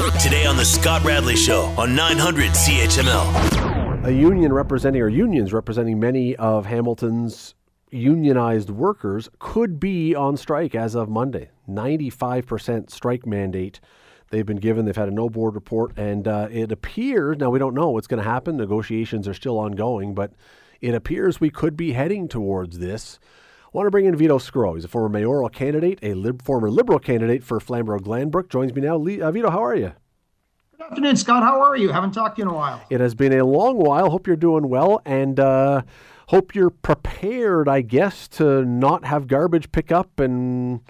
Today on The Scott Radley Show on 900 CHML. A union representing, or unions representing many of Hamilton's unionized workers could be on strike as of Monday. 95% strike mandate they've been given. They've had a no board report, and uh, it appears now we don't know what's going to happen. Negotiations are still ongoing, but it appears we could be heading towards this. Want to bring in Vito Sgro. He's a former mayoral candidate, a lib- former Liberal candidate for Flamborough Glanbrook. Joins me now. Le- uh, Vito, how are you? Good afternoon, Scott. How are you? Haven't talked to you in a while. It has been a long while. Hope you're doing well, and uh, hope you're prepared, I guess, to not have garbage pick up and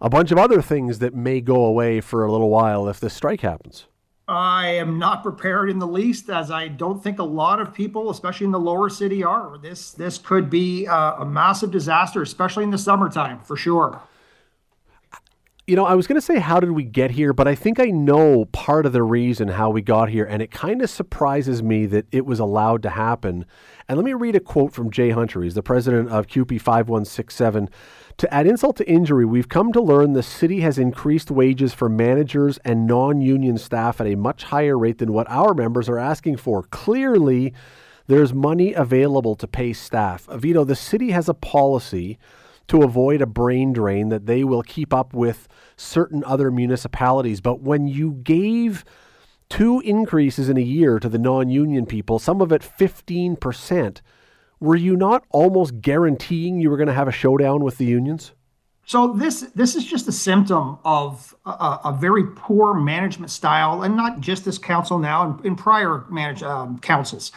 a bunch of other things that may go away for a little while if this strike happens. I am not prepared in the least, as I don't think a lot of people, especially in the lower city, are. This this could be uh, a massive disaster, especially in the summertime, for sure. You know, I was going to say, how did we get here? But I think I know part of the reason how we got here. And it kind of surprises me that it was allowed to happen. And let me read a quote from Jay Hunter. He's the president of CUPE 5167. To add insult to injury, we've come to learn the city has increased wages for managers and non union staff at a much higher rate than what our members are asking for. Clearly, there's money available to pay staff. Vito, the city has a policy to avoid a brain drain that they will keep up with certain other municipalities. But when you gave two increases in a year to the non union people, some of it 15%, were you not almost guaranteeing you were going to have a showdown with the unions? So this this is just a symptom of a, a very poor management style, and not just this council now, and in prior manage, um, councils.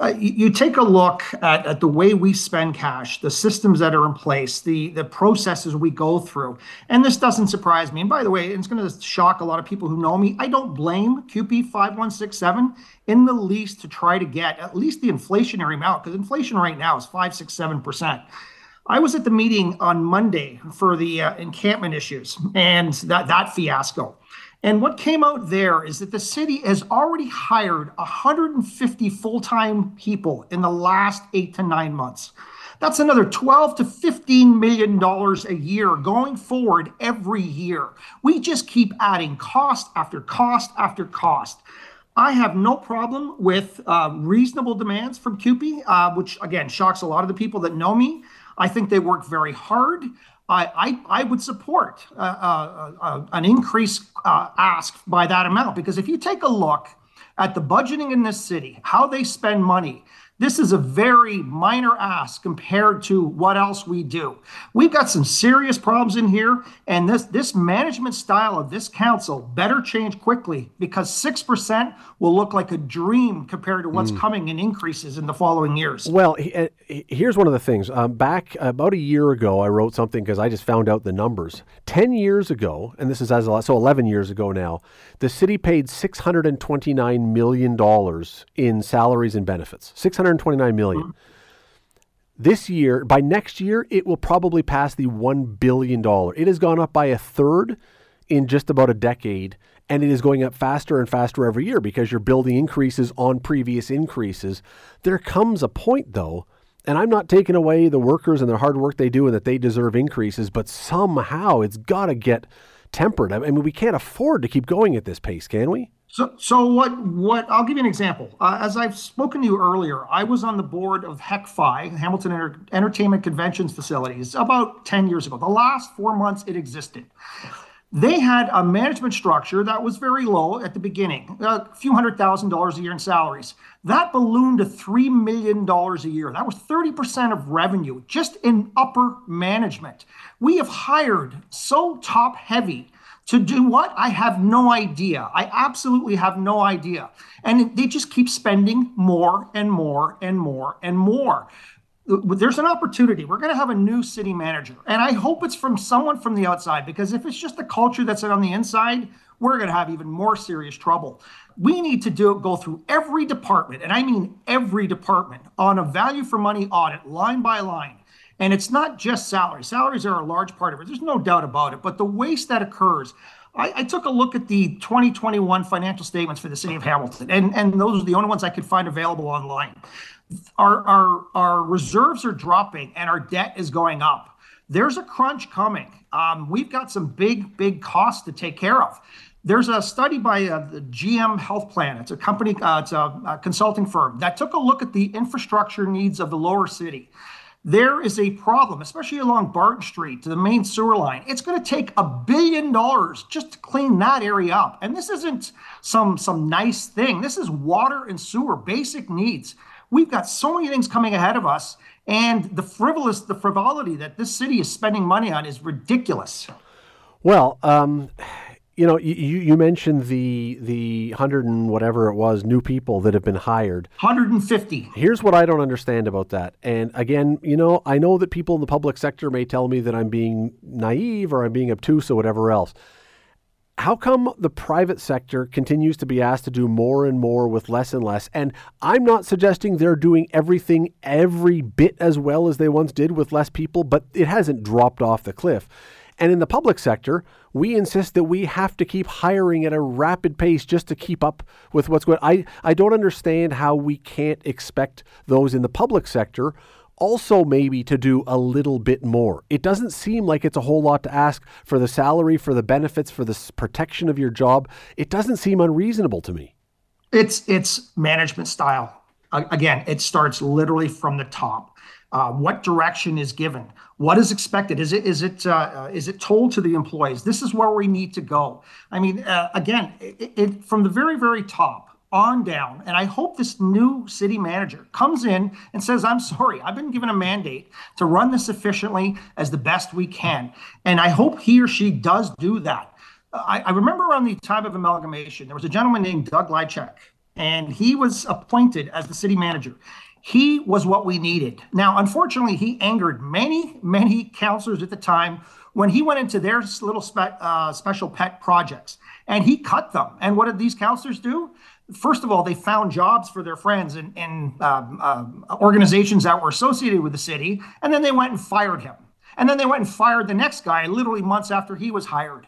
Uh, you, you, take a look at, at the way we spend cash, the systems that are in place, the the processes we go through, and this doesn't surprise me. And by the way, it's going to shock a lot of people who know me. I don't blame CUPE five one six seven in the least to try to get at least the inflationary amount, because inflation right now is five six seven percent. I was at the meeting on Monday for the uh, encampment issues and that, that fiasco. And what came out there is that the city has already hired 150 full time people in the last eight to nine months. That's another 12 to 15 million dollars a year going forward every year. We just keep adding cost after cost after cost. I have no problem with uh, reasonable demands from CUPE, uh, which again shocks a lot of the people that know me. I think they work very hard. I, I, I would support uh, uh, uh, an increase uh, ask by that amount because if you take a look at the budgeting in this city, how they spend money, this is a very minor ask compared to what else we do. We've got some serious problems in here, and this this management style of this council better change quickly because six percent will look like a dream compared to what's mm. coming in increases in the following years. Well, uh, here's one of the things. Um, back about a year ago, I wrote something because I just found out the numbers. Ten years ago, and this is as so eleven years ago now, the city paid six hundred and twenty nine million dollars in salaries and benefits. Six hundred 129 million. Mm-hmm. This year, by next year, it will probably pass the $1 billion. It has gone up by a third in just about a decade, and it is going up faster and faster every year because you're building increases on previous increases. There comes a point, though, and I'm not taking away the workers and the hard work they do and that they deserve increases, but somehow it's got to get tempered. I mean, we can't afford to keep going at this pace, can we? So, so what? What? I'll give you an example. Uh, as I've spoken to you earlier, I was on the board of HECFI, Hamilton Enter- Entertainment Conventions Facilities, about ten years ago. The last four months it existed, they had a management structure that was very low at the beginning, a few hundred thousand dollars a year in salaries. That ballooned to three million dollars a year. That was thirty percent of revenue just in upper management. We have hired so top heavy to do what? I have no idea. I absolutely have no idea. And they just keep spending more and more and more and more. There's an opportunity. We're going to have a new city manager. And I hope it's from someone from the outside because if it's just the culture that's on the inside, we're going to have even more serious trouble. We need to do go through every department, and I mean every department, on a value for money audit, line by line and it's not just salaries. Salaries are a large part of it. There's no doubt about it. But the waste that occurs, I, I, took a look at the 2021 financial statements for the city of Hamilton, and, and those are the only ones I could find available online. Our, our, our reserves are dropping and our debt is going up. There's a crunch coming. Um, we've got some big, big costs to take care of. There's a study by uh, the GM Health Plan. It's a company, uh, it's a, a consulting firm that took a look at the infrastructure needs of the lower city there is a problem, especially along Barton Street to the main sewer line. It's going to take a billion dollars just to clean that area up. And this isn't some some nice thing. This is water and sewer, basic needs. We've got so many things coming ahead of us, and the frivolous, the frivolity that this city is spending money on is ridiculous. Well, um, you know, you, you mentioned the the hundred and whatever it was new people that have been hired. Hundred and fifty. Here's what I don't understand about that. And again, you know, I know that people in the public sector may tell me that I'm being naive or I'm being obtuse or whatever else. How come the private sector continues to be asked to do more and more with less and less? And I'm not suggesting they're doing everything every bit as well as they once did with less people, but it hasn't dropped off the cliff. And in the public sector, we insist that we have to keep hiring at a rapid pace just to keep up with what's going I, I don't understand how we can't expect those in the public sector also maybe to do a little bit more. It doesn't seem like it's a whole lot to ask for the salary, for the benefits, for the protection of your job. It doesn't seem unreasonable to me. It's it's management style. Again, it starts literally from the top what direction is given, what is expected. Is it is it uh, uh, is it told to the employees? This is where we need to go. I mean, uh, again, from the very very top on down. And I hope this new city manager comes in and says, I'm sorry, I've been given a mandate to run this efficiently as the best we can. And I hope he or she does do that. I, remember around the time of amalgamation, there was a gentleman named Doug Lychek, and he was appointed as the city manager. He was what we needed. Now, unfortunately, he angered many, many counselors at the time when he went into their little spe- uh, special pet projects and he cut them. And what did these counselors do? First of all, they found jobs for their friends in, in um, uh, organizations that were associated with the city, and then they went and fired him. And then they went and fired the next guy literally months after he was hired.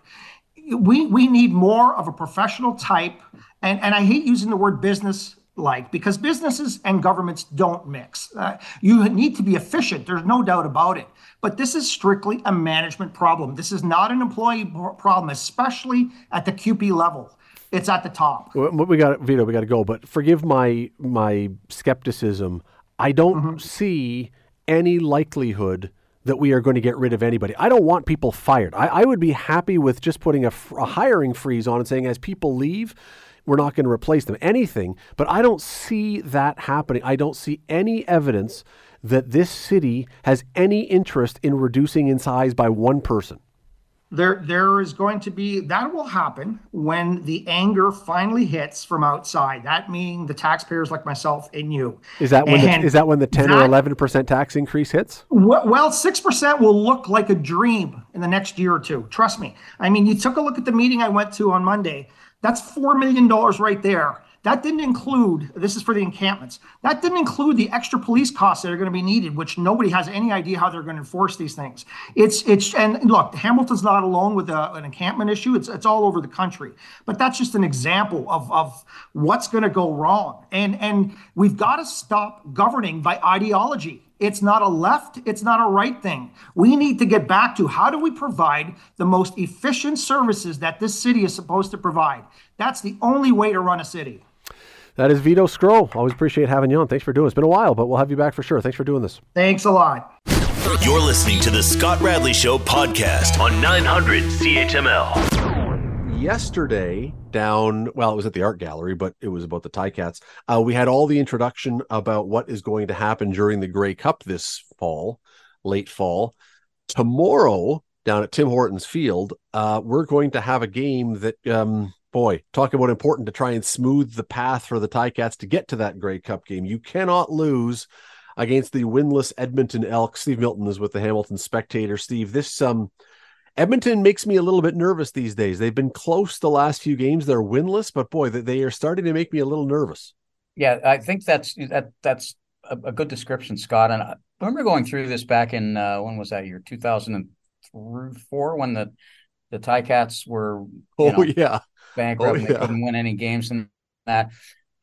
We, we need more of a professional type. And, and I hate using the word business like because businesses and governments don't mix. Uh, you need to be efficient. There's no doubt about it. But this is strictly a management problem. This is not an employee problem, especially at the CUPE level. It's at the top. We got Vito. We got to go. But forgive my my skepticism. I don't mm-hmm. see any likelihood that we are going to get rid of anybody. I don't want people fired. I, I would be happy with just putting a, a hiring freeze on and saying as people leave, we're not going to replace them. Anything, but I don't see that happening. I don't see any evidence that this city has any interest in reducing in size by one person. There, there is going to be that will happen when the anger finally hits from outside. That meaning the taxpayers like myself and you. Is that when and the, is that when the ten that, or eleven percent tax increase hits? Well, six percent will look like a dream in the next year or two. Trust me. I mean, you took a look at the meeting I went to on Monday. That's $4 million right there. That didn't include, this is for the encampments, that didn't include the extra police costs that are going to be needed, which nobody has any idea how they're going to enforce these things. It's, it's, and look, Hamilton's not alone with a, an encampment issue. It's, it's all over the country. But that's just an example of, of what's going to go wrong. And, and we've got to stop governing by ideology. It's not a left, it's not a right thing. We need to get back to how do we provide the most efficient services that this city is supposed to provide. That's the only way to run a city. That is Vito Sgro. Always appreciate having you on. Thanks for doing it. It's been a while, but we'll have you back for sure. Thanks for doing this. Thanks a lot. You're listening to the Scott Radley Show podcast on 900 CHML yesterday down well it was at the art gallery but it was about the Ticats uh, we had all the introduction about what is going to happen during the grey cup this fall late fall. Tomorrow down at tim hortons field uh, we're going to have a game that um, boy talk about important to try and smooth the path for the Ticats to get to that grey cup game. You cannot lose against the winless edmonton elks. Steve milton is with the hamilton spectator. Steve this um Edmonton makes me a little bit nervous these days. They've been close the last few games. They're winless, but boy, they are starting to make me a little nervous. Yeah, I think that's that that's a, a good description, Scott. And I remember going through this back in uh, when was that year? Two thousand and four, when the the Ticats were oh know, yeah bankrupt. Oh, yeah. They couldn't win any games and that.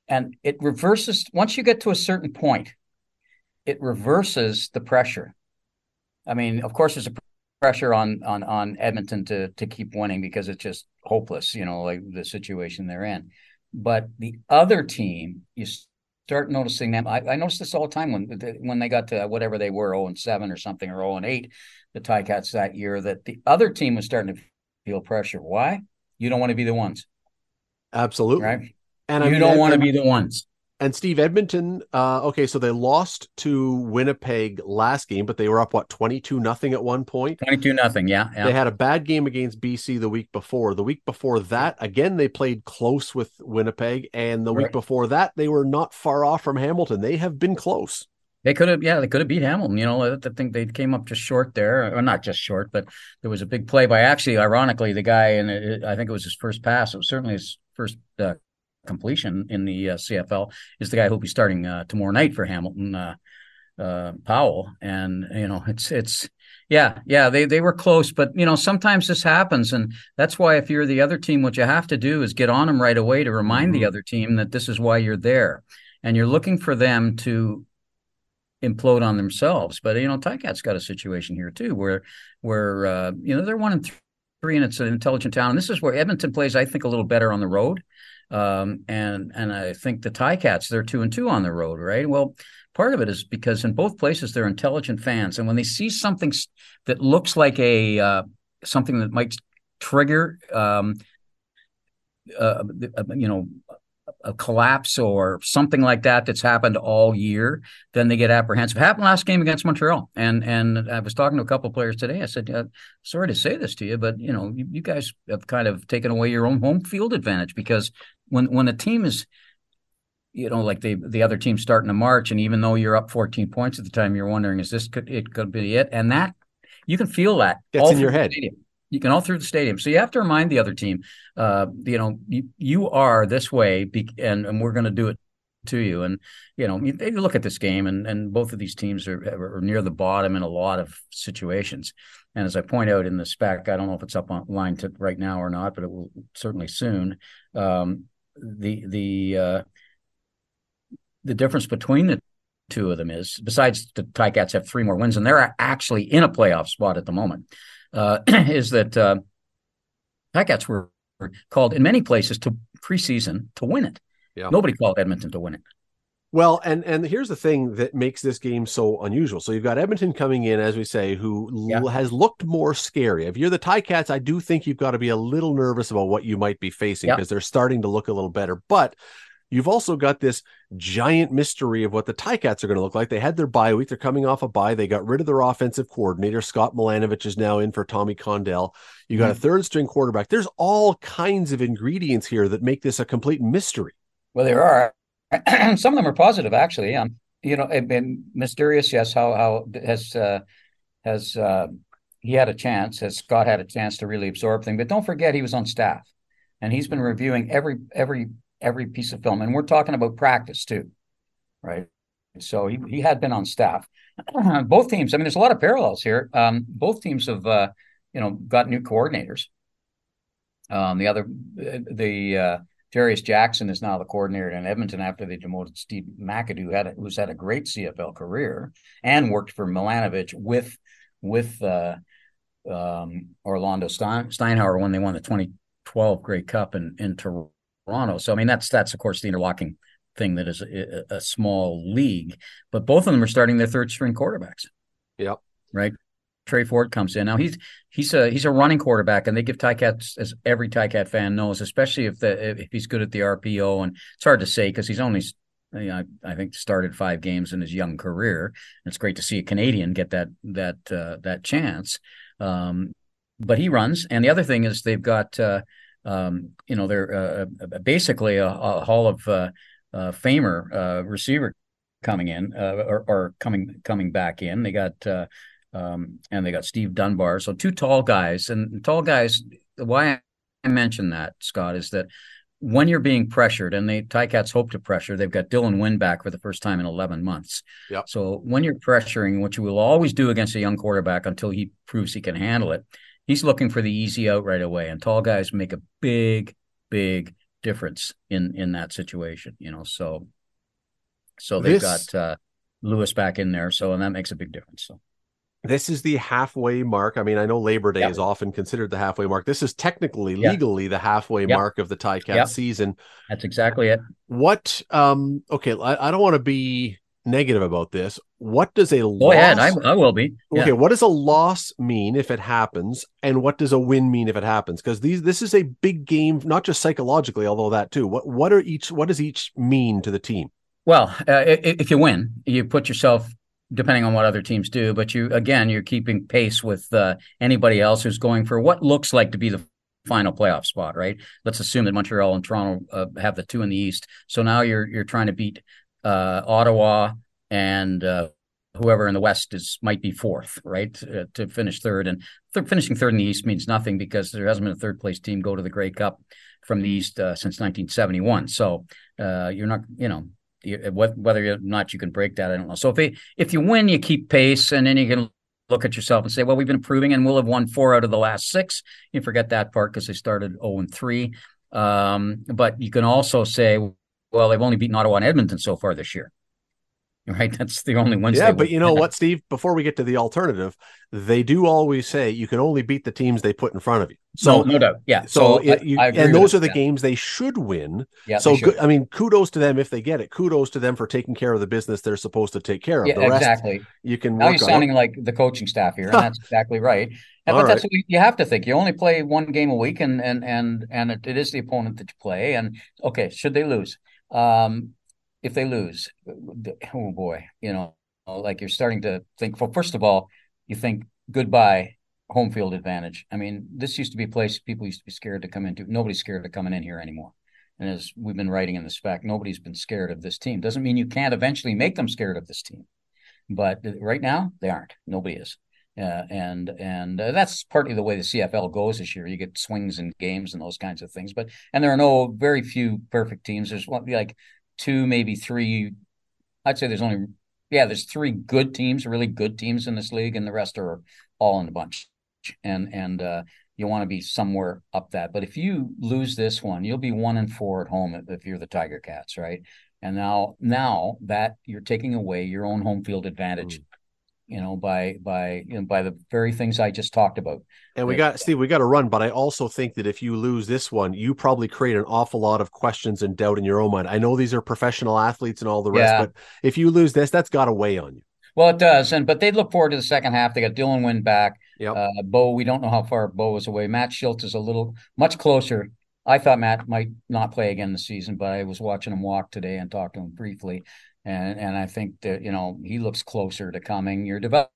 And it reverses once you get to a certain point. It reverses the pressure. I mean, of course, there's a pressure on on on Edmonton to to keep winning because it's just hopeless, you know, like the situation they're in. But the other team, you start noticing them. I, I noticed this all the time when when they got to whatever they were, 0 and 7 or something, or 0 and 8, the Ticats that year, that the other team was starting to feel pressure. Why? You don't want to be the ones. Absolutely. Right. And you I mean, don't want to be the ones. And Steve Edmonton, uh, okay, so they lost to Winnipeg last game, but they were up what twenty two nothing at one point. 22 nothing. Yeah. Yeah. They had a bad game against BC the week before. The week before that, again, they played close with Winnipeg, and the week Right. before that, they were not far off from Hamilton. They have been close. They could have, yeah, they could have beat Hamilton. You know, I think they came up just short there, or not just short, but there was a big play by actually, ironically, the guy, and I think it was his first pass. It was certainly his first uh, completion in the uh, CFL. Is the guy who'll be starting uh, tomorrow night for Hamilton, uh, uh, Powell, and you know, it's it's yeah, yeah, they they were close, but you know, sometimes this happens, and that's why if you're the other team, what you have to do is get on them right away to remind the Mhm. other team that this is why you're there, and you're looking for them to implode on themselves. But you know, Ticat's got a situation here too, where where uh, you know they're one and three, and it's an intelligent town. And this is where Edmonton plays, I think, a little better on the road. Um, and and I think the Ticats they're two and two on the road, right? Well, part of it is because in both places they're intelligent fans, and when they see something that looks like a uh, something that might trigger, um, uh, you know, a collapse or something like that that's happened all year, then they get apprehensive. Happened last game against Montreal, and and I was talking to a couple players today. I said, uh, "Sorry to say this to you, but you know, you, you guys have kind of taken away your own home field advantage because when when a team is." You know, like the the other team starting to march, and even though you're up 14 points at the time, you're wondering, is this could it could be it? And that you can feel that Gets all in through your the head. stadium. You can all through the stadium. So you have to remind the other team, uh, you know, you, you are this way, be, and and we're going to do it to you. And you know, you, you look at this game, and and both of these teams are, are near the bottom in a lot of situations. And as I point out in the spec, I don't know if it's up online to right now or not, but it will certainly soon. Um, the the uh, the difference between the two of them is, besides the Ticats have three more wins, and they're actually in a playoff spot at the moment, uh, is that uh, Ticats were called in many places to preseason to win it. Yeah. Nobody called Edmonton to win it. Well, and and here's the thing that makes this game so unusual. So you've got Edmonton coming in, as we say, who l- has looked more scary. If you're the Ticats, I do think you've got to be a little nervous about what you might be facing Yeah. because they're starting to look a little better. But you've also got this giant mystery of what the Ticats are going to look like. They had their bye week; they're coming off a bye. They got rid of their offensive coordinator. Scott Milanovich is now in for Tommy Condell. You got a mm-hmm. third string quarterback. There's all kinds of ingredients here that make this a complete mystery. Well, there are some of them are positive, actually. Um, you know, and, and mysterious. Yes, how how has uh, has uh, he had a chance? Has Scott had a chance to really absorb things? But don't forget, he was on staff, and he's been reviewing every every every piece of film, and we're talking about practice too, right? So he he had been on staff. both teams. I mean, there's a lot of parallels here. Um, both teams have uh, you know got new coordinators. Um, the other the Jarious Jackson is now the coordinator in Edmonton after they demoted Steve McAdoo, had a, who's had a great CFL career and worked for Milanovich with with uh, um, Orlondo Stein, Steinauer when they won the 2012 Grey Cup in in Toronto. So I mean that's that's of course the interlocking thing that is a, a small league, but both of them are starting their third string quarterbacks. Yep. Right. Tre Ford comes in now. He's he's a he's a running quarterback, and they give Ticats as every Ticat fan knows, especially if the if he's good at the RPO. And it's hard to say because he's only you know, I, I think started five games in his young career. It's great to see a Canadian get that that uh, that chance. Um, but he runs, and the other thing is they've got uh, um, you know they're uh, basically a, a Hall of uh, uh, Famer uh, receiver coming in uh, or, or coming coming back in. They got uh, um, and they got Steve Dunbar. So two tall guys and tall guys. Why I mention that, Scott, is that when you're being pressured, and the Ticats hope to pressure, they've got Dylan Wynn back for the first time in 11 months. Yep. So when you're pressuring, which you will always do against a young quarterback until he proves he can handle it, he's looking for the easy out right away. And tall guys make a big, big difference in in that situation. You know, so so they've This- got uh, Lewis back in there, so and that makes a big difference. So. This is the halfway mark. I mean, I know Labor Day Yep. is often considered the halfway mark. This is technically, Yeah. legally, the halfway Yep. mark of the Ticats Yep. season. That's exactly it. What? Um. Okay, I, I don't want to be negative about this. What does a Go loss? ahead. I, I will be. Yeah. Okay, what does a loss mean if it happens, and what does a win mean if it happens? Because these this is a big game, not just psychologically, although that too. What what are each? What does each mean to the team? Well, uh, if you win, you put yourself, depending on what other teams do, but you again, you're keeping pace with uh, anybody else who's going for what looks like to be the final playoff spot, right? Let's assume that Montreal and Toronto uh, have the two in the East. So now you're you're trying to beat uh, Ottawa and uh, whoever in the West is might be fourth, right, to finish third. And th- finishing third in the East means nothing because there hasn't been a third place team go to the Grey Cup from the East uh, since 1971. So uh, you're not, you know, whether or not you can break that, I don't know. So if it, if you win, you keep pace, and then you can look at yourself and say, well, we've been improving, and we'll have won four out of the last six. You forget that part because they started zero and three. Um, but you can also say, well, they've only beaten Ottawa and Edmonton so far this year. Right, that's the only ones. yeah, but you know what, Steve? Before we get to the alternative, they do always say you can only beat the teams they put in front of you. So So, no, doubt, yeah. so, So, it- you- I agree and those are the games they should win. Yeah, so good. I mean, kudos to them if they get it. Kudos to them for taking care of the business they're supposed to take care of. Yeah, the rest exactly. you can Now work you're sounding like the coaching staff here, and that's exactly right. And, but that's what you have to think. You only play one game a week, and and and and it, it is the opponent that you play. And okay, should they lose? Um, if they lose, oh boy, you know, like you're starting to think. Well, first of all, you think goodbye home field advantage. I mean, this used to be a place people used to be scared to come into. Nobody's scared of coming in here anymore. And as we've been writing in the spec, nobody's been scared of this team. Doesn't mean you can't eventually make them scared of this team, but right now they aren't. Nobody is. Uh, and and uh, that's partly the way the CFL goes this year. You get swings in games and those kinds of things. But and there are no very few perfect teams. There's one like two, maybe three. I'd say there's only yeah, there's three good teams, really good teams in this league, and the rest are all in a bunch. And and uh, you want to be somewhere up that. But if you lose this one, you'll be one and four at home if, you're the Tiger Cats, right? And now now that you're taking away your own home field advantage, Mm. You know, by by you know, by the very things I just talked about. And we got Steve, we got to run, but I also think that if you lose this one, you probably create an awful lot of questions and doubt in your own mind. I know these are professional athletes and all the rest, Yeah. but if you lose this, that's got to weigh on you. Well, it does, and but they look forward to the second half. They got Dylan Wynn back. Yep. Uh, Bo, we don't know how far Bo is away. Matt Shiltz is a little much closer. I thought Matt might not play again this season, but I was watching him walk today and talked to him briefly, and and I think that you know he looks closer to coming. You're developing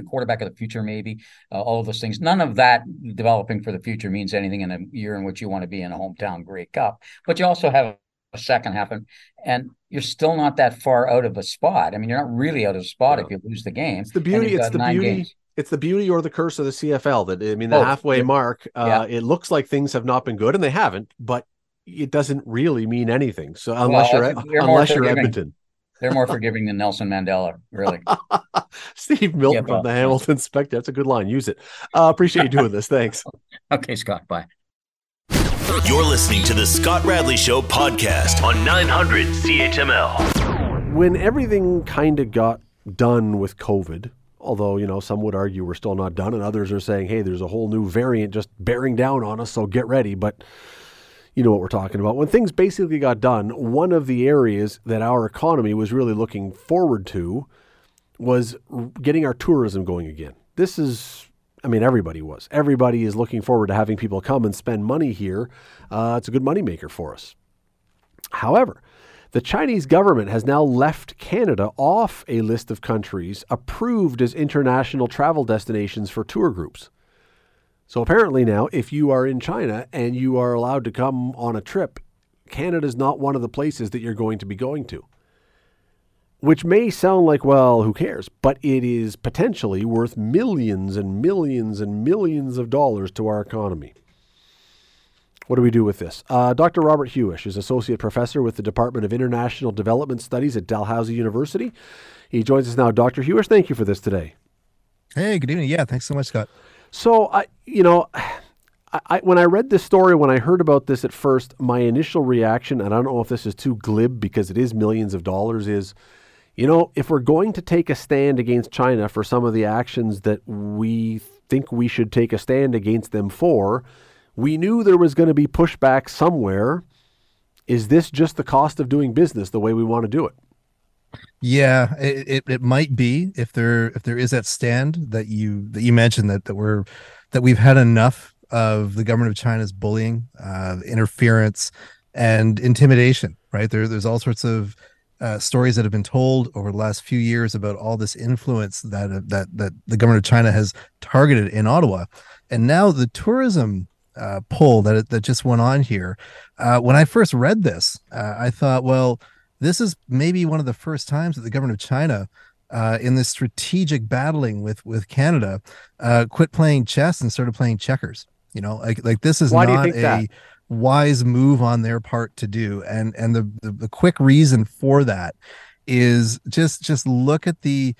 a quarterback of the future, maybe uh, all of those things. None of that developing for the future means anything in a year in which you want to be in a hometown Grey Cup, but you also have a second half, and, and you're still not that far out of a spot. I mean, you're not really out of a spot No. if you lose the game. It's the beauty. It's the beauty. games. It's the beauty or the curse of the CFL. That I mean, the Both. halfway Yeah. mark. Uh, Yeah. It looks like things have not been good, and they haven't. But it doesn't really mean anything. So unless Well, you're you're unless you're. Edmonton, They're more forgiving than Nelson Mandela, really. Steve Milton Yeah, from the. Hamilton Spectre. That's a good line. Use it. Uh, appreciate you doing this. Thanks. Okay, Scott, bye. You're listening to the Scott Radley Show podcast on 900 CHML. when everything kind of got done with COVID, although, you know, some would argue we're still not done, and others are saying, hey, there's a whole new variant just bearing down on us, so get ready. But you know what we're talking about. When things basically got done, one of the areas that our economy was really looking forward to was getting our tourism going again. This is, I mean, everybody was. Everybody is looking forward to having people come and spend money here. Uh, it's a good moneymaker for us. However, the Chinese government has now left Canada off a list of countries approved as international travel destinations for tour groups. So apparently now, if you are in China and you are allowed to come on a trip, Canada is not one of the places that you're going to be going to. Which may sound like, well, who cares? But it is potentially worth millions and millions and millions of dollars to our economy. What do we do with this? Uh, Dr. Robert Huish is Associate Professor with the Department of International Development Studies at Dalhousie University. He joins us now. Dr. Huish, thank you for this today. Hey, good evening. Yeah, thanks so much, Scott. So, I, you know, I, when I read this story, when I heard about this at first, my initial reaction, and I don't know if this is too glib because it is millions of dollars, is, you know, if we're going to take a stand against China for some of the actions that we think we should take a stand against them for, we knew there was going to be pushback somewhere. Is this just the cost of doing business the way we want to do it? Yeah, it, it, it might be if there if there is that stand that you that you mentioned that that we're that we've had enough of the government of China's bullying, uh, interference, and intimidation. Right there, there's all sorts of uh, stories that have been told over the last few years about all this influence that uh, that that the government of China has targeted in Ottawa, and now the tourism uh, pull that that just went on here. Uh, when I first read this, uh, I thought, well, this is maybe one of the first times that the government of China. Uh, in this strategic battling with with Canada, uh, quit playing chess and started playing checkers. You know, like like this is Why not a that? wise move on their part to do, and and the, the the quick reason for that is just just look at the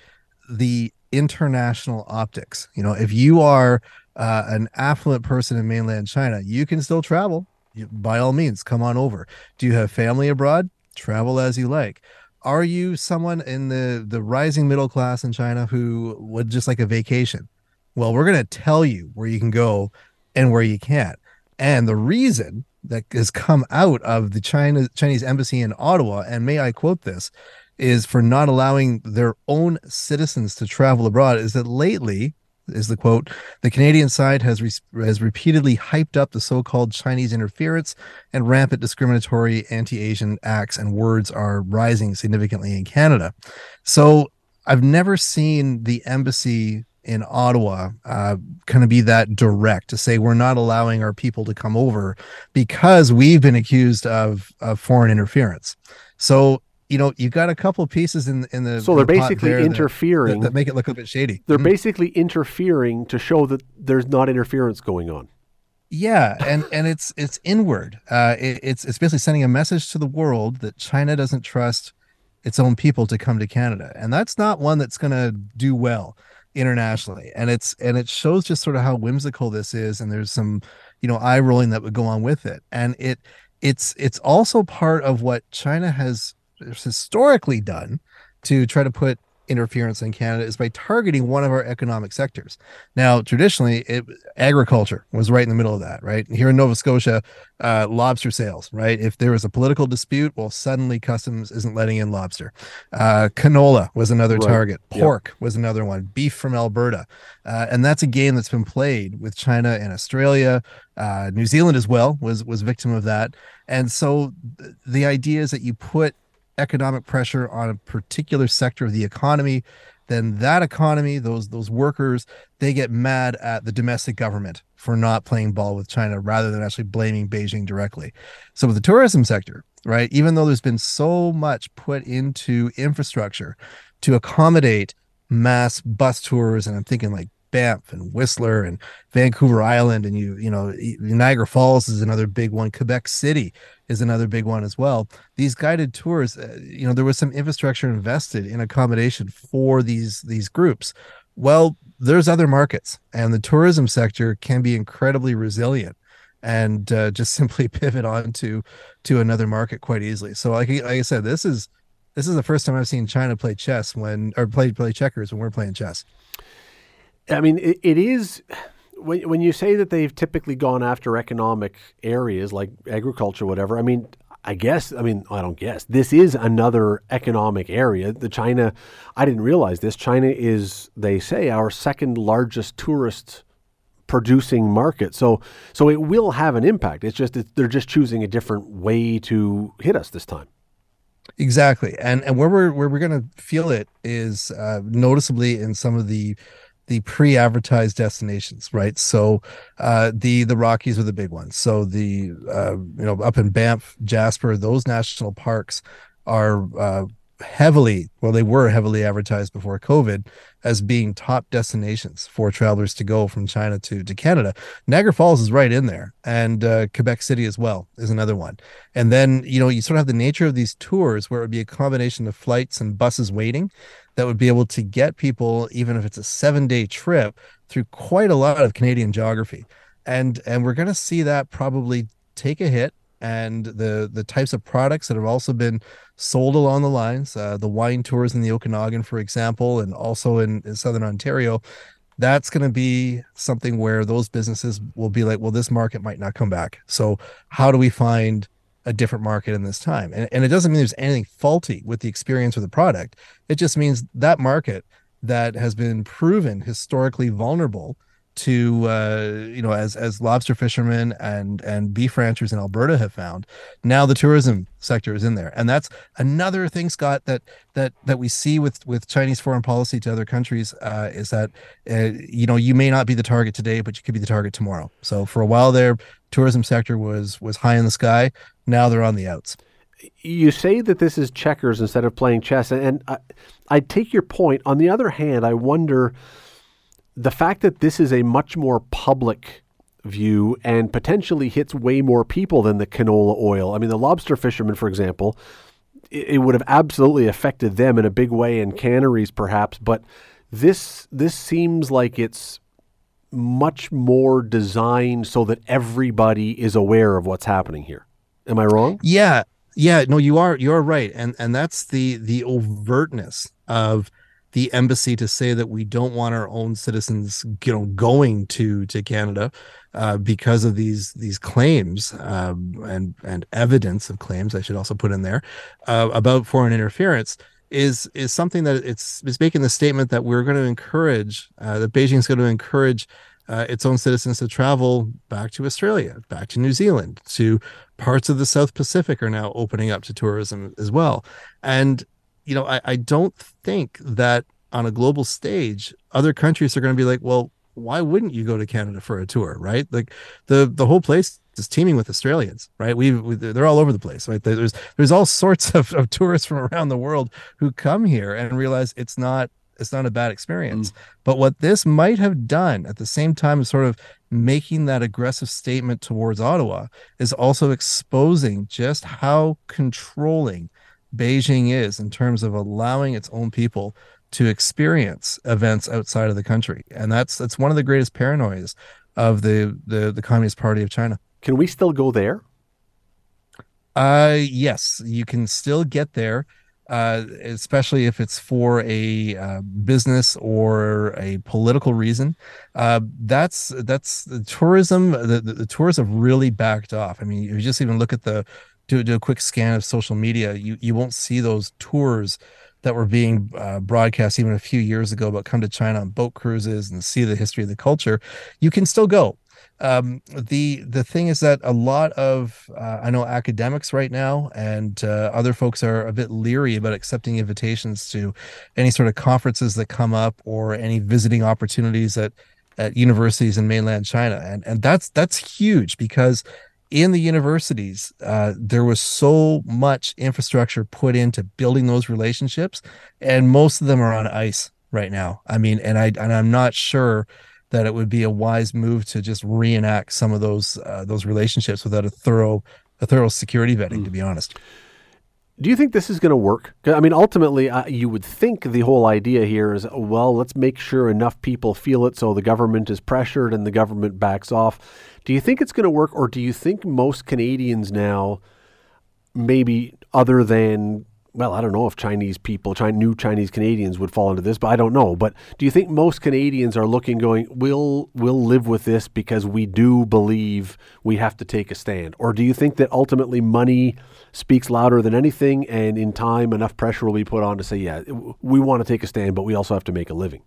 the international optics. You know, if you are uh, an affluent person in mainland China, you can still travel. You, by all means, come on over. Do you have family abroad? Travel as you like. Are you someone in the the rising middle class in China who would just like a vacation? Well, we're going to tell you where you can go and where you can't. And the reason that has come out of the China Chinese embassy in Ottawa, and may I quote this, is for not allowing their own citizens to travel abroad, is that lately is the quote the canadian side has re- has repeatedly hyped up the so-called chinese interference and rampant discriminatory anti-asian acts and words are rising significantly in canada. So i've never seen the embassy in ottawa uh, kind of be that direct to say we're not allowing our people to come over because we've been accused of, of foreign interference. So you know, you got a couple pieces in in the. So they're basically interfering that, that, make it look a bit shady. They're mm-hmm. basically interfering to show that there's not interference going on. Yeah, and and it's it's inward. Uh, it, it's it's basically sending a message to the world that China doesn't trust its own people to come to Canada, and that's not one that's going to do well internationally. And it's and it shows just sort of how whimsical this is, and there's some you know eye rolling that would go on with it, and it it's it's also part of what China has historically done to try to put interference in Canada is by targeting one of our economic sectors. Now, traditionally, it, agriculture was right in the middle of that, right? Here in Nova Scotia, uh, lobster sales, right? If there was a political dispute, well, suddenly customs isn't letting in lobster. Uh, canola was another right. target. Pork yep. was another one. Beef from Alberta, uh, and that's a game that's been played with China and Australia. Uh, New Zealand as well was was victim of that, and so th- the idea is that you put economic pressure on a particular sector of the economy, then that economy, those those workers, they get mad at the domestic government for not playing ball with China rather than actually blaming Beijing directly. So with the tourism sector, right, even though there's been so much put into infrastructure to accommodate mass bus tours, and I'm thinking like Banff and Whistler and Vancouver Island, and you you know Niagara Falls is another big one. Quebec City is another big one as well. These guided tours, uh, you know, there was some infrastructure invested in accommodation for these these groups. Well, there's other markets, and the tourism sector can be incredibly resilient and uh, just simply pivot on to to another market quite easily. So, like, like I said, this is this is the first time I've seen China play chess when or play play checkers when we're playing chess. I mean, it, it is when when you say that they've typically gone after economic areas like agriculture, whatever. I mean, I guess. I mean, I don't guess. This is another economic area. The China, I didn't realize this. China is, they say, our second largest tourist producing market. So, so it will have an impact. It's just they're just choosing a different way to hit us this time. Exactly, and and where we're where we're going to feel it is uh, noticeably in some of the the pre-advertised destinations, right? So uh, the the Rockies are the big ones. So the uh, you know up in Banff, Jasper, those national parks are uh, heavily well they were heavily advertised before covid as being top destinations for travelers to go from china to to canada. Niagara falls is right in there and uh, quebec city as well is another one. And then you know you sort of have the nature of these tours where it would be a combination of flights and buses waiting that would be able to get people even if it's a seven day trip through quite a lot of canadian geography. And and we're going to see that probably take a hit and the the types of products that have also been sold along the lines, uh, the wine tours in the Okanagan, for example, and also in, in Southern Ontario, that's going to be something where those businesses will be like, well, this market might not come back. So how do we find a different market in this time? And, and it doesn't mean there's anything faulty with the experience or the product. It just means that market that has been proven historically vulnerable to uh, you know as as lobster fishermen and and beef ranchers in Alberta have found now the tourism sector is in there. And that's another thing Scott that that that we see with with Chinese foreign policy to other countries uh, is that uh, you know you may not be the target today but you could be the target tomorrow. So for a while there tourism sector was was high in the sky. Now they're on the outs. You say that this is checkers instead of playing chess and I, I take your point. On the other hand I wonder the fact that this is a much more public view and potentially hits way more people than the canola oil. I mean, the lobster fishermen, for example, it, it would have absolutely affected them in a big way in canneries, perhaps. But this this seems like it's much more designed so that everybody is aware of what's happening here. Am I wrong? Yeah, yeah. No, you are. You're right, and and that's the the overtness of the embassy to say that we don't want our own citizens, you know, going to to Canada uh, because of these these claims um, and and evidence of claims. I should also put in there uh, about foreign interference is is something that it's is making the statement that we're going to encourage uh, that Beijing's going to encourage uh, its own citizens to travel back to Australia, back to New Zealand, to parts of the South Pacific are now opening up to tourism as well, and you know, I, I don't think that on a global stage, other countries are going to be like, well, why wouldn't you go to Canada for a tour, right? Like the the whole place is teeming with Australians, right? We, we they're all over the place, right? There's there's all sorts of, of tourists from around the world who come here and realize it's not it's not a bad experience. Mm. But what this might have done at the same time as sort of making that aggressive statement towards Ottawa is also exposing just how controlling Beijing is in terms of allowing its own people to experience events outside of the country, and that's that's one of the greatest paranoias of the the, the Communist Party of China. Can we still go there? Uh, yes, you can still get there, uh, especially if it's for a uh, business or a political reason. Uh, that's that's the tourism. The, the, the tours have really backed off. I mean, you just even look at the do, do a quick scan of social media, you you won't see those tours that were being uh, broadcast even a few years ago about come to China on boat cruises and see the history of the culture. You can still go. Um, the the thing is that a lot of uh, I know academics right now and uh, other folks are a bit leery about accepting invitations to any sort of conferences that come up or any visiting opportunities at at universities in mainland China, and and that's that's huge because in the universities, uh, there was so much infrastructure put into building those relationships, and most of them are on ice right now. I mean, and I and I'm not sure that it would be a wise move to just reenact some of those uh, those relationships without a thorough a thorough security vetting. Mm. To be honest. Do you think this is going to work? I mean, ultimately, uh, you would think the whole idea here is well, let's make sure enough people feel it so the government is pressured and the government backs off. Do you think it's going to work, or do you think most Canadians now, maybe other than well, I don't know if Chinese people, China, new Chinese Canadians would fall into this, but I don't know. But do you think most Canadians are looking, going, "We'll we'll live with this because we do believe we have to take a stand," or do you think that ultimately money speaks louder than anything, and in time enough pressure will be put on to say, "Yeah, we want to take a stand, but we also have to make a living."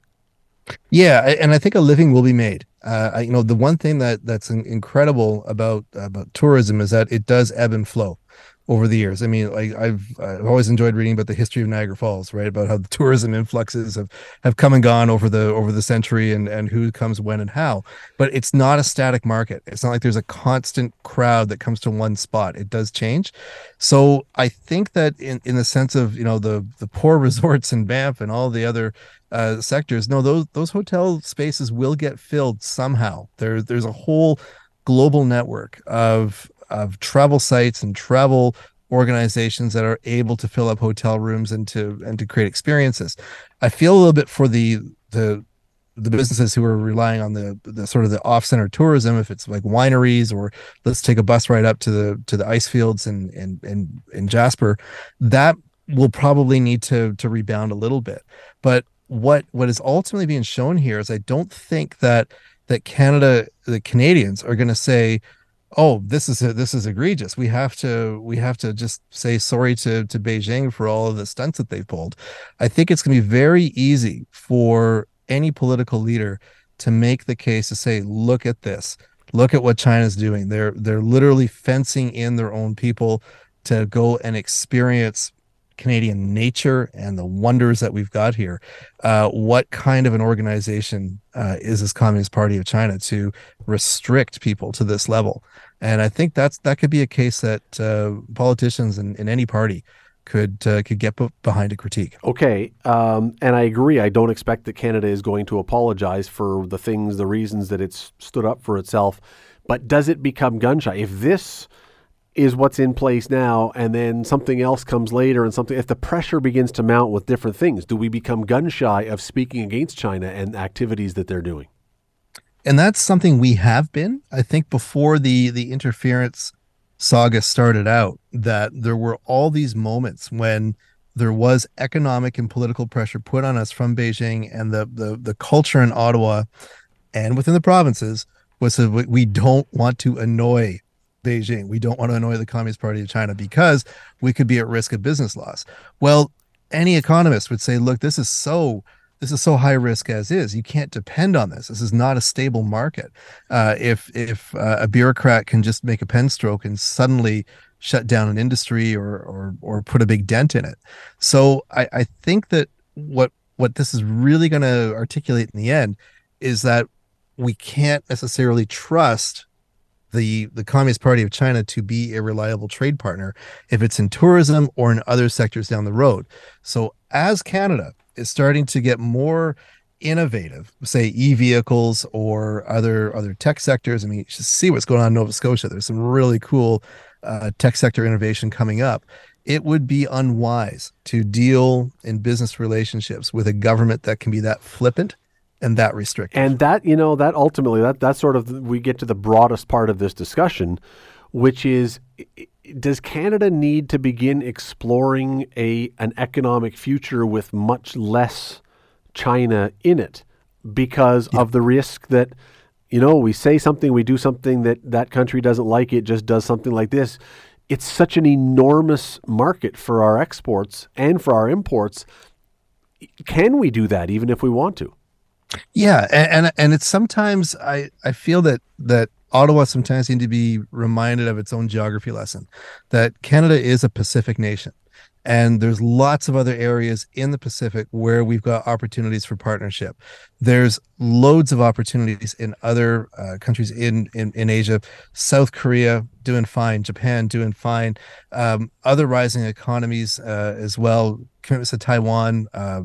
Yeah, and I think a living will be made. Uh, you know, the one thing that that's incredible about about tourism is that it does ebb and flow over the years. I mean, like I've I've always enjoyed reading about the history of Niagara Falls, right? About how the tourism influxes have have come and gone over the over the century and and who comes when and how. But it's not a static market. It's not like there's a constant crowd that comes to one spot. It does change. So I think that in in the sense of, you know, the the poor resorts in Banff and all the other uh, sectors, no, those those hotel spaces will get filled somehow. There there's a whole global network of of travel sites and travel organizations that are able to fill up hotel rooms and to and to create experiences. I feel a little bit for the the the businesses who are relying on the the sort of the off-center tourism, if it's like wineries or let's take a bus ride up to the to the ice fields and in in, in Jasper, that will probably need to to rebound a little bit. But what what is ultimately being shown here is I don't think that that Canada the Canadians are going to say oh this is a, this is egregious. We have to we have to just say sorry to to Beijing for all of the stunts that they've pulled. I think it's going to be very easy for any political leader to make the case to say look at this. Look at what china's doing. They're they're literally fencing in their own people to go and experience Canadian nature and the wonders that we've got here. Uh, what kind of an organization uh, is this Communist Party of China to restrict people to this level? And I think that's that could be a case that uh, politicians in, in any party could uh, could get behind a critique. Okay, um, and I agree. I don't expect that Canada is going to apologize for the things, the reasons that it's stood up for itself. But does it become gun shy if this? Is what's in place now and then something else comes later and something if the pressure begins to mount with different things do we become gun shy of speaking against china and activities that they're doing? And that's something we have been. I think before the the interference saga started out that there were all these moments when there was economic and political pressure put on us from beijing and the the, the culture in ottawa and within the provinces was that we don't want to annoy Beijing. We don't want to annoy the Communist Party of China because we could be at risk of business loss. Well, any economist would say, look, this is so this is so high risk as is. You can't depend on this. This is not a stable market. Uh, if if uh, a bureaucrat can just make a pen stroke and suddenly shut down an industry or or or put a big dent in it, so I, I think that what what this is really going to articulate in the end is that we can't necessarily trust the the Communist Party of China to be a reliable trade partner if it's in tourism or in other sectors down the road. So as Canada is starting to get more innovative, say e-vehicles or other other tech sectors. I mean, see what's going on in Nova Scotia. There's some really cool uh, tech sector innovation coming up. It would be unwise to deal in business relationships with a government that can be that flippant and that restrictive. And that, you know, that ultimately, that that's sort of we get to the broadest part of this discussion, which is does Canada need to begin exploring a an economic future with much less China in it because yeah. of the risk that you know we say something we do something that that country doesn't like it just does something like this it's such an enormous market for our exports and for our imports can we do that even if we want to yeah, and, and and it's sometimes I I feel that that Ottawa sometimes need to be reminded of its own geography lesson that Canada is a Pacific nation. And there's lots of other areas in the Pacific where we've got opportunities for partnership. There's loads of opportunities in other uh, countries in, in, in Asia, South Korea doing fine, Japan doing fine, um, other rising economies uh, as well. Commitments to Taiwan, uh,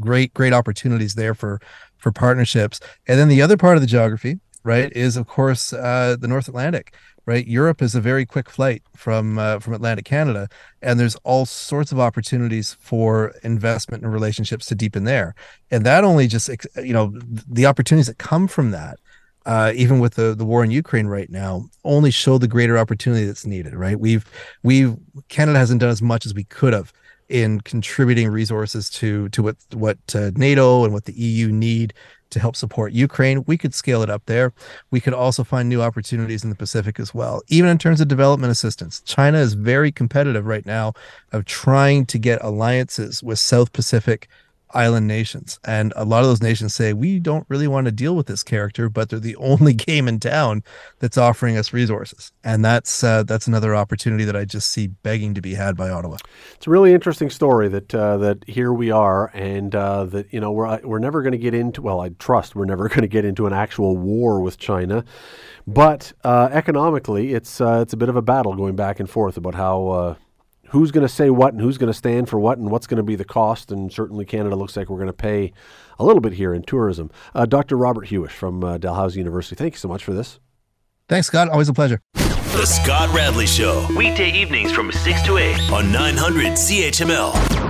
great great opportunities there for for partnerships. And then the other part of the geography, right, is of course uh, the North Atlantic. Right, Europe is a very quick flight from uh, from Atlantic Canada, and there's all sorts of opportunities for investment and relationships to deepen there. And that only just you know the opportunities that come from that uh, even with the, the war in Ukraine right now, only show the greater opportunity that's needed. Right? We've we've Canada hasn't done as much as we could have in contributing resources to to what what uh, NATO and what the EU need to help support Ukraine. We could scale it up there. We could also find new opportunities in the Pacific as well. Even in terms of development assistance, China is very competitive right now of trying to get alliances with South Pacific island nations. And a lot of those nations say, we don't really want to deal with this character, but they're the only game in town that's offering us resources. And that's uh, that's another opportunity that I just see begging to be had by Ottawa. It's a really interesting story that uh, that here we are, and uh, that you know we're uh, we're never going to get into. Well, I trust we're never going to get into an actual war with China, but uh, economically, it's uh, it's a bit of a battle going back and forth about how who's going to say what and who's going to stand for what and what's going to be the cost. And certainly Canada looks like we're going to pay a little bit here in tourism. Uh, Dr. Robert Huish from uh, Dalhousie University, thank you so much for this. Thanks, Scott. Always a pleasure. The Scott Radley Show, weekday evenings from 6 to 8 on 900 CHML.